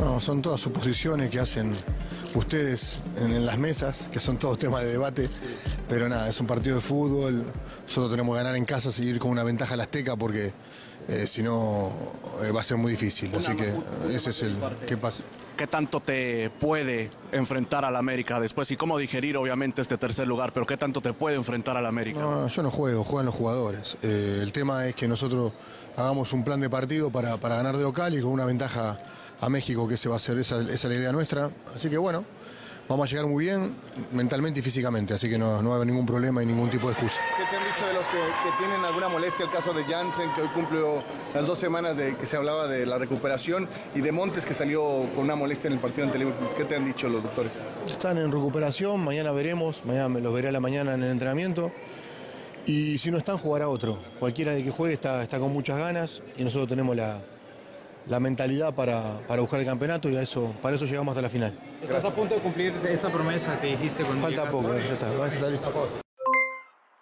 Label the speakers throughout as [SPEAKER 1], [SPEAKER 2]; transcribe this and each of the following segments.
[SPEAKER 1] No, son todas suposiciones que hacen ustedes en, en las mesas, que son todos temas de debate. Pero nada, es un partido de fútbol. Nosotros tenemos que ganar en casa, seguir con una ventaja al Azteca, porque eh, si no eh, va a ser muy difícil. Así que ese es el que pasa.
[SPEAKER 2] ¿Qué tanto te puede enfrentar al América después? Y cómo digerir, obviamente, este tercer lugar, pero ¿qué tanto te puede enfrentar al América?
[SPEAKER 1] No, yo no juego, juegan los jugadores. Eh, el tema es que nosotros hagamos un plan de partido para, para ganar de local y con una ventaja a México, que ese va a ser, esa, esa es la idea nuestra. Así que bueno, vamos a llegar muy bien mentalmente y físicamente, así que no, no va a haber ningún problema y ningún tipo de excusa.
[SPEAKER 3] ¿Qué te han dicho de los que, que tienen alguna molestia? El caso de Jansen, que hoy cumplió las dos semanas de que se hablaba de la recuperación, y de Montes, que salió con una molestia en el partido ante Liverpool. ¿Qué te han dicho los doctores?
[SPEAKER 1] Están en recuperación, mañana veremos, mañana me los veré a la mañana en el entrenamiento. Y si no están, jugará otro. Cualquiera de que juegue está, está con muchas ganas y nosotros tenemos la, la mentalidad para, para buscar el campeonato y a eso, para eso llegamos hasta la final.
[SPEAKER 4] Estás a punto de cumplir esa promesa que dijiste cuando
[SPEAKER 1] Falta
[SPEAKER 4] llegaste.
[SPEAKER 1] poco, eh, ya está, vas a estar listo.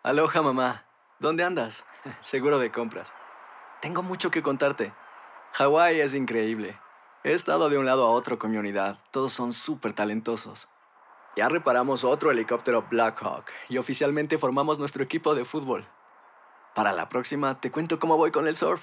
[SPEAKER 5] Aloha mamá, ¿dónde andas? Seguro de compras. Tengo mucho que contarte. Hawái es increíble. He estado de un lado a otro con mi unidad. Todos son súper talentosos. Ya reparamos otro helicóptero Blackhawk y oficialmente formamos nuestro equipo de fútbol. Para la próxima te cuento cómo voy con el surf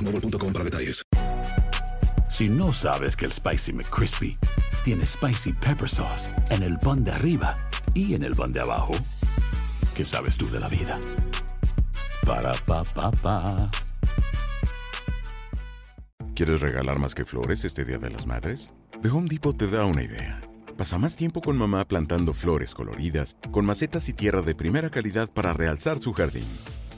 [SPEAKER 6] boostmobile.com para detalles.
[SPEAKER 7] Si no sabes que el Spicy McCrispy tiene Spicy Pepper Sauce en el pan de arriba y en el pan de abajo, ¿qué sabes tú de la vida? Para, pa, pa, pa.
[SPEAKER 8] ¿Quieres regalar más que flores este Día de las Madres? The Home Depot te da una idea. Pasa más tiempo con mamá plantando flores coloridas, con macetas y tierra de primera calidad para realzar su jardín.